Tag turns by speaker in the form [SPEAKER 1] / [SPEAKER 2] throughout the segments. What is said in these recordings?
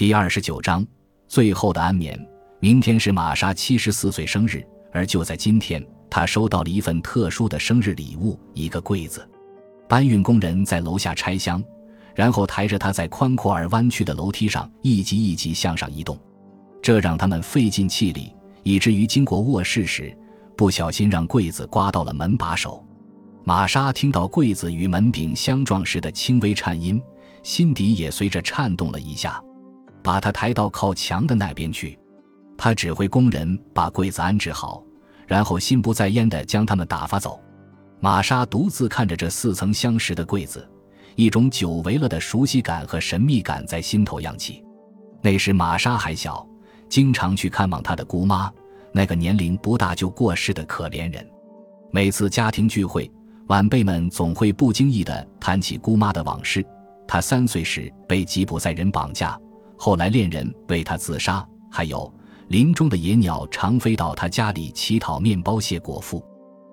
[SPEAKER 1] 第二十九章，最后的安眠。明天是玛莎七十四岁生日，而就在今天，她收到了一份特殊的生日礼物——一个柜子。搬运工人在楼下拆箱，然后抬着它在宽阔而弯曲的楼梯上一级一级向上移动，这让他们费尽气力，以至于经过卧室时，不小心让柜子刮到了门把手。玛莎听到柜子与门柄相撞时的轻微颤音，心底也随着颤动了一下。把它抬到靠墙的那边去，他指挥工人把柜子安置好，然后心不在焉地将他们打发走。玛莎独自看着这似曾相识的柜子，一种久违了的熟悉感和神秘感在心头扬起。那时玛莎还小，经常去看望她的姑妈，那个年龄不大就过世的可怜人。每次家庭聚会，晚辈们总会不经意地谈起姑妈的往事。她三岁时被吉普赛人绑架，后来恋人为他自杀，还有林中的野鸟常飞到他家里乞讨面包屑果腹。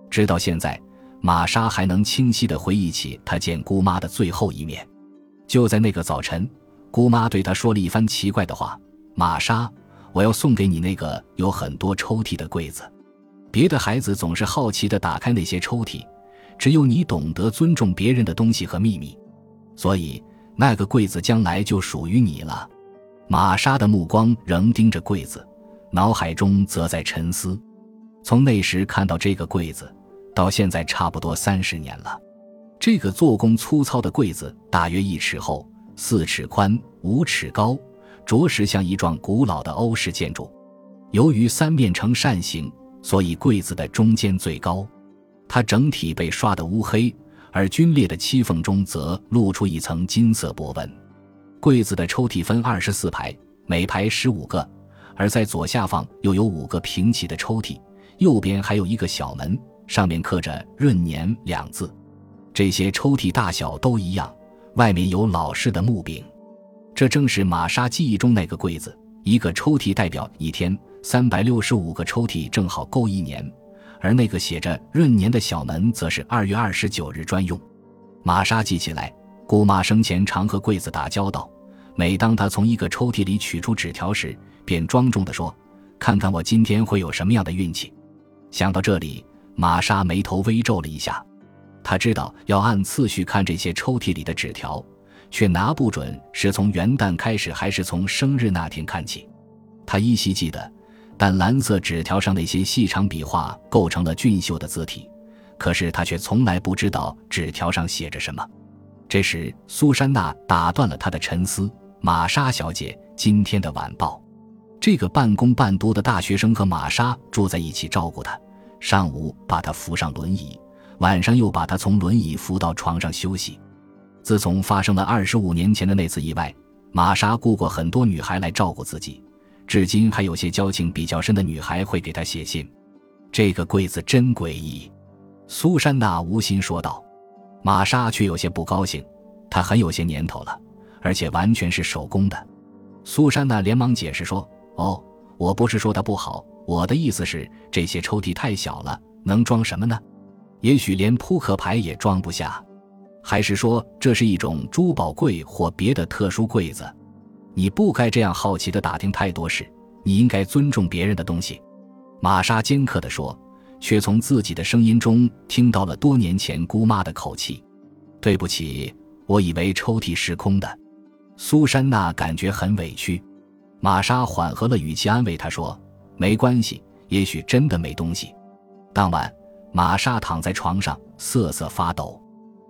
[SPEAKER 1] 直到现在。玛莎还能清晰地回忆起她见姑妈的最后一面。就在那个早晨，姑妈对她说了一番奇怪的话：“玛莎，我要送给你那个有很多抽屉的柜子。别的孩子总是好奇地打开那些抽屉，只有你懂得尊重别人的东西和秘密，所以那个柜子将来就属于你了。”玛莎的目光仍盯着柜子，脑海中则在沉思：从那时看到这个柜子。到现在差不多三十年了，这个做工粗糙的柜子大约一尺厚、四尺宽、五尺高，着实像一幢古老的欧式建筑。由于三面呈扇形，所以柜子的中间最高。它整体被刷得乌黑，而皲裂的漆缝中则露出一层金色波纹。柜子的抽屉分二十四排，每排十五个，而在左下方又有五个平齐的抽屉，右边还有一个小门。上面刻着“闰年”两字，这些抽屉大小都一样，外面有老式的木柄。这正是玛莎记忆中那个柜子，一个抽屉代表一天，三百六十五个抽屉正好够一年，而那个写着“闰年”的小门则是二月二十九日专用。玛莎记起来，姑妈生前常和柜子打交道，每当她从一个抽屉里取出纸条时，便庄重地说：“看看我今天会有什么样的运气。”想到这里。玛莎眉头微皱了一下，她知道要按次序看这些抽屉里的纸条，却拿不准是从元旦开始还是从生日那天看起。她依稀记得，淡蓝色纸条上那些细长笔画构成了俊秀的字体，可是她却从来不知道纸条上写着什么。这时，苏珊娜打断了他的沉思：“玛莎小姐，今天的晚报。”这个半工半读的大学生和玛莎住在一起，照顾她。上午把他扶上轮椅，晚上又把他从轮椅扶到床上休息。自从发生了二十五年前的那次意外，玛莎雇过很多女孩来照顾自己，至今还有些交情比较深的女孩会给她写信。这个柜子真诡异，苏珊娜无心说道。玛莎却有些不高兴，它很有些年头了，而且完全是手工的。苏珊娜连忙解释说：“哦，我不是说它不好。”我的意思是，这些抽屉太小了，能装什么呢？也许连扑克牌也装不下，还是说这是一种珠宝柜或别的特殊柜子？你不该这样好奇的打听太多事，你应该尊重别人的东西。”玛莎尖刻地说，却从自己的声音中听到了多年前姑妈的口气。“对不起，我以为抽屉是空的。”苏珊娜感觉很委屈。玛莎缓和了语气安慰她说。没关系，也许真的没东西。当晚，玛莎躺在床上瑟瑟发抖，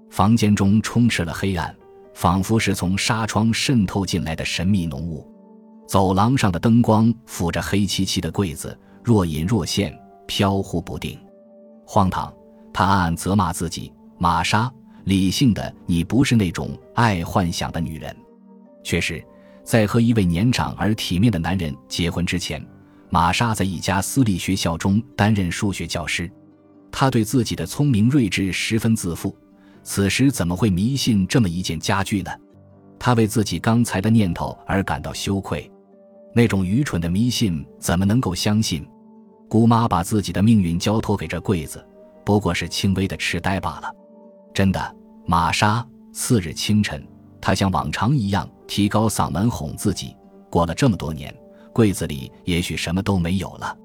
[SPEAKER 1] 房间中充斥了黑暗，仿佛是从纱窗渗透进来的神秘浓雾。走廊上的灯光抚着黑漆漆的柜子，若隐若现，飘忽不定。荒唐！他暗暗责骂自己。玛莎，理性的你不是那种爱幻想的女人。却是在和一位年长而体面的男人结婚之前。玛莎在一家私立学校中担任数学教师，她对自己的聪明睿智十分自负。此时怎么会迷信这么一件家具呢？她为自己刚才的念头而感到羞愧。那种愚蠢的迷信怎么能够相信？姑妈把自己的命运交托给这柜子，不过是轻微的痴呆罢了。真的，玛莎。次日清晨，她像往常一样提高嗓门哄自己：“过了这么多年，柜子里也许什么都没有了。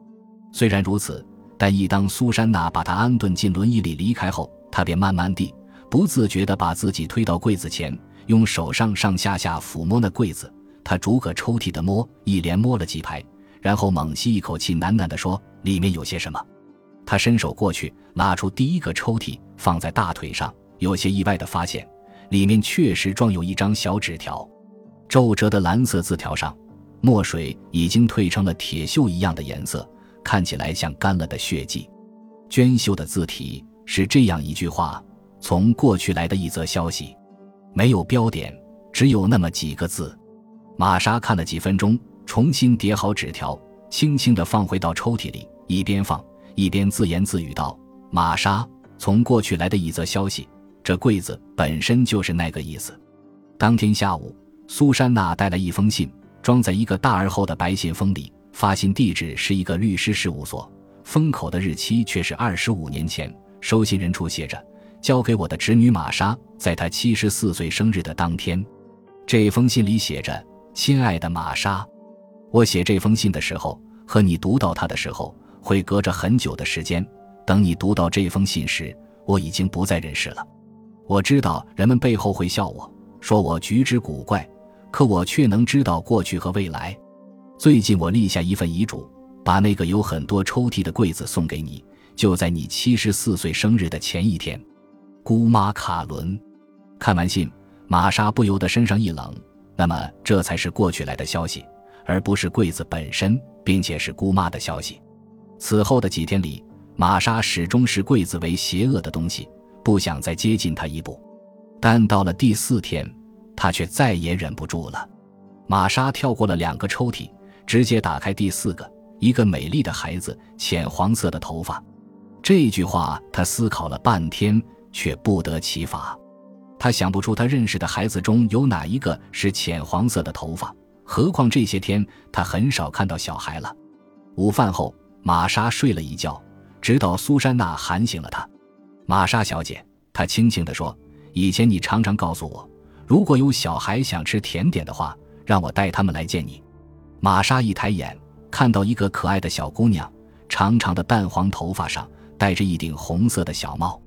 [SPEAKER 1] 虽然如此，但一当苏珊娜把他安顿进轮椅里离开后，他便慢慢地、不自觉地把自己推到柜子前，用手上上下下抚摸那柜子。他逐个抽屉的摸，一连摸了几排，然后猛吸一口气，喃喃地说：“里面有些什么？”他伸手过去，拉出第一个抽屉，放在大腿上，有些意外地发现，里面确实装有一张小纸条。皱褶的蓝色字条上，墨水已经褪成了铁锈一样的颜色，看起来像干了的血迹。娟秀的字体是这样一句话：“从过去来的一则消息，没有标点，只有那么几个字。”玛莎看了几分钟，重新叠好纸条，轻轻地放回到抽屉里，一边放一边自言自语道：“玛莎，从过去来的一则消息，这柜子本身就是那个意思。”当天下午，苏珊娜带来一封信，装在一个大而厚的白信封里，发信地址是一个律师事务所，封口的日期却是二十五年前。收信人处写着：“交给我的侄女玛莎，在她七十四岁生日的当天。”这封信里写着。亲爱的玛莎，我写这封信的时候和你读到它的时候，会隔着很久的时间。等你读到这封信时，我已经不在人世了。我知道人们背后会笑我，说我举止古怪，可我却能知道过去和未来。最近我立下一份遗嘱，把那个有很多抽屉的柜子送给你，就在你七十四岁生日的前一天。姑妈卡伦，看完信，玛莎不由得身上一冷。那么，这才是过去来的消息，而不是柜子本身，并且是姑妈的消息。此后的几天里，玛莎始终视柜子为邪恶的东西，不想再接近它一步。但到了第四天，她却再也忍不住了。玛莎跳过了两个抽屉，直接打开第四个，一个美丽的孩子，浅黄色的头发。这句话，她思考了半天，却不得其法。他想不出他认识的孩子中有哪一个是浅黄色的头发，何况这些天他很少看到小孩了。午饭后，玛莎睡了一觉，直到苏珊娜喊醒了她。玛莎小姐，她轻轻地说：“以前你常常告诉我，如果有小孩想吃甜点的话，让我带他们来见你。”玛莎一抬眼，看到一个可爱的小姑娘，长长的淡黄头发上戴着一顶红色的小帽。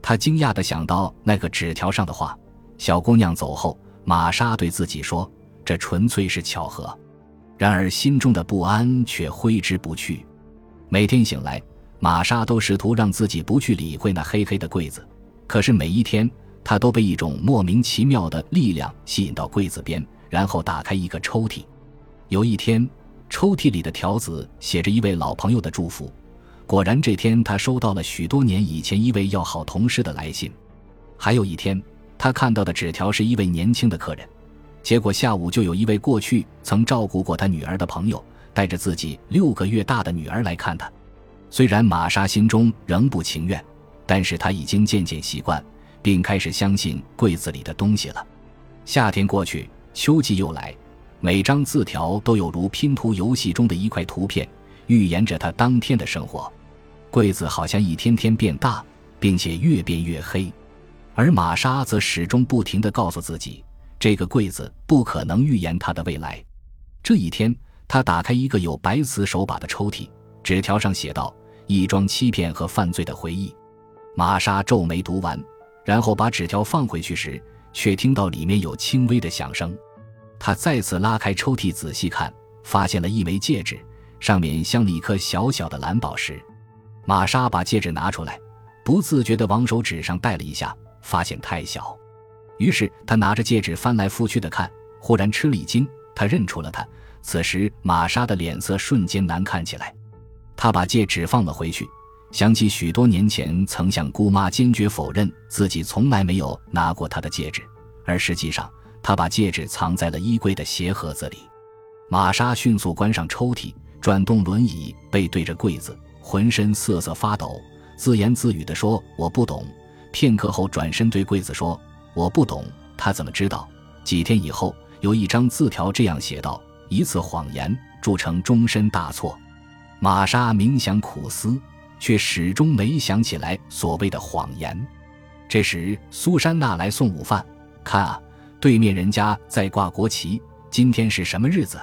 [SPEAKER 1] 她惊讶地想到那个纸条上的话。小姑娘走后，玛莎对自己说：“这纯粹是巧合。”然而心中的不安却挥之不去。每天醒来，玛莎都试图让自己不去理会那黑黑的柜子。可是每一天，她都被一种莫名其妙的力量吸引到柜子边，然后打开一个抽屉。有一天，抽屉里的条子写着一位老朋友的祝福。果然，这天他收到了许多年以前一位要好同事的来信。还有一天，他看到的纸条是一位年轻的客人。结果下午就有一位过去曾照顾过他女儿的朋友，带着自己六个月大的女儿来看他。虽然玛莎心中仍不情愿，但是她已经渐渐习惯，并开始相信柜子里的东西了。夏天过去，秋季又来，每张字条都有如拼图游戏中的一块图片。预言着他当天的生活，柜子好像一天天变大，并且越变越黑，而玛莎则始终不停地告诉自己，这个柜子不可能预言他的未来。这一天，他打开一个有白瓷手把的抽屉，纸条上写道：“一桩欺骗和犯罪的回忆。”玛莎皱眉读完，然后把纸条放回去时，却听到里面有轻微的响声。他再次拉开抽屉仔细看，发现了一枚戒指。上面镶了一颗小小的蓝宝石，玛莎把戒指拿出来，不自觉地往手指上戴了一下，发现太小，于是他拿着戒指翻来覆去的看，忽然吃了一惊，他认出了他。此时玛莎的脸色瞬间难看起来，她把戒指放了回去，想起许多年前曾向姑妈坚决否认自己从来没有拿过她的戒指，而实际上他把戒指藏在了衣柜的鞋盒子里。玛莎迅速关上抽屉。转动轮椅，背对着柜子，浑身瑟瑟发抖，自言自语地说：“我不懂。”片刻后，转身对柜子说：“我不懂。”他怎么知道？几天以后，有一张字条这样写道：“一次谎言铸成终身大错。”玛莎冥想苦思，却始终没想起来所谓的谎言。这时，苏珊娜来送午饭。看啊，对面人家在挂国旗。今天是什么日子？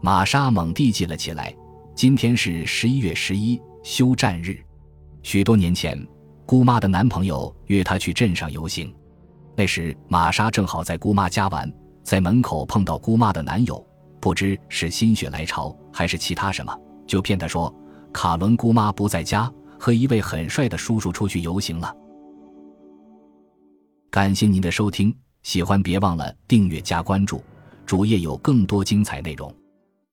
[SPEAKER 1] 玛莎猛地记了起来，今天是十一月十一，休战日。许多年前，姑妈的男朋友约她去镇上游行，那时玛莎正好在姑妈家玩，在门口碰到姑妈的男友，不知是心血来潮还是其他什么，就骗她说卡伦姑妈不在家，和一位很帅的叔叔出去游行了。感谢您的收听，喜欢别忘了订阅加关注，主页有更多精彩内容。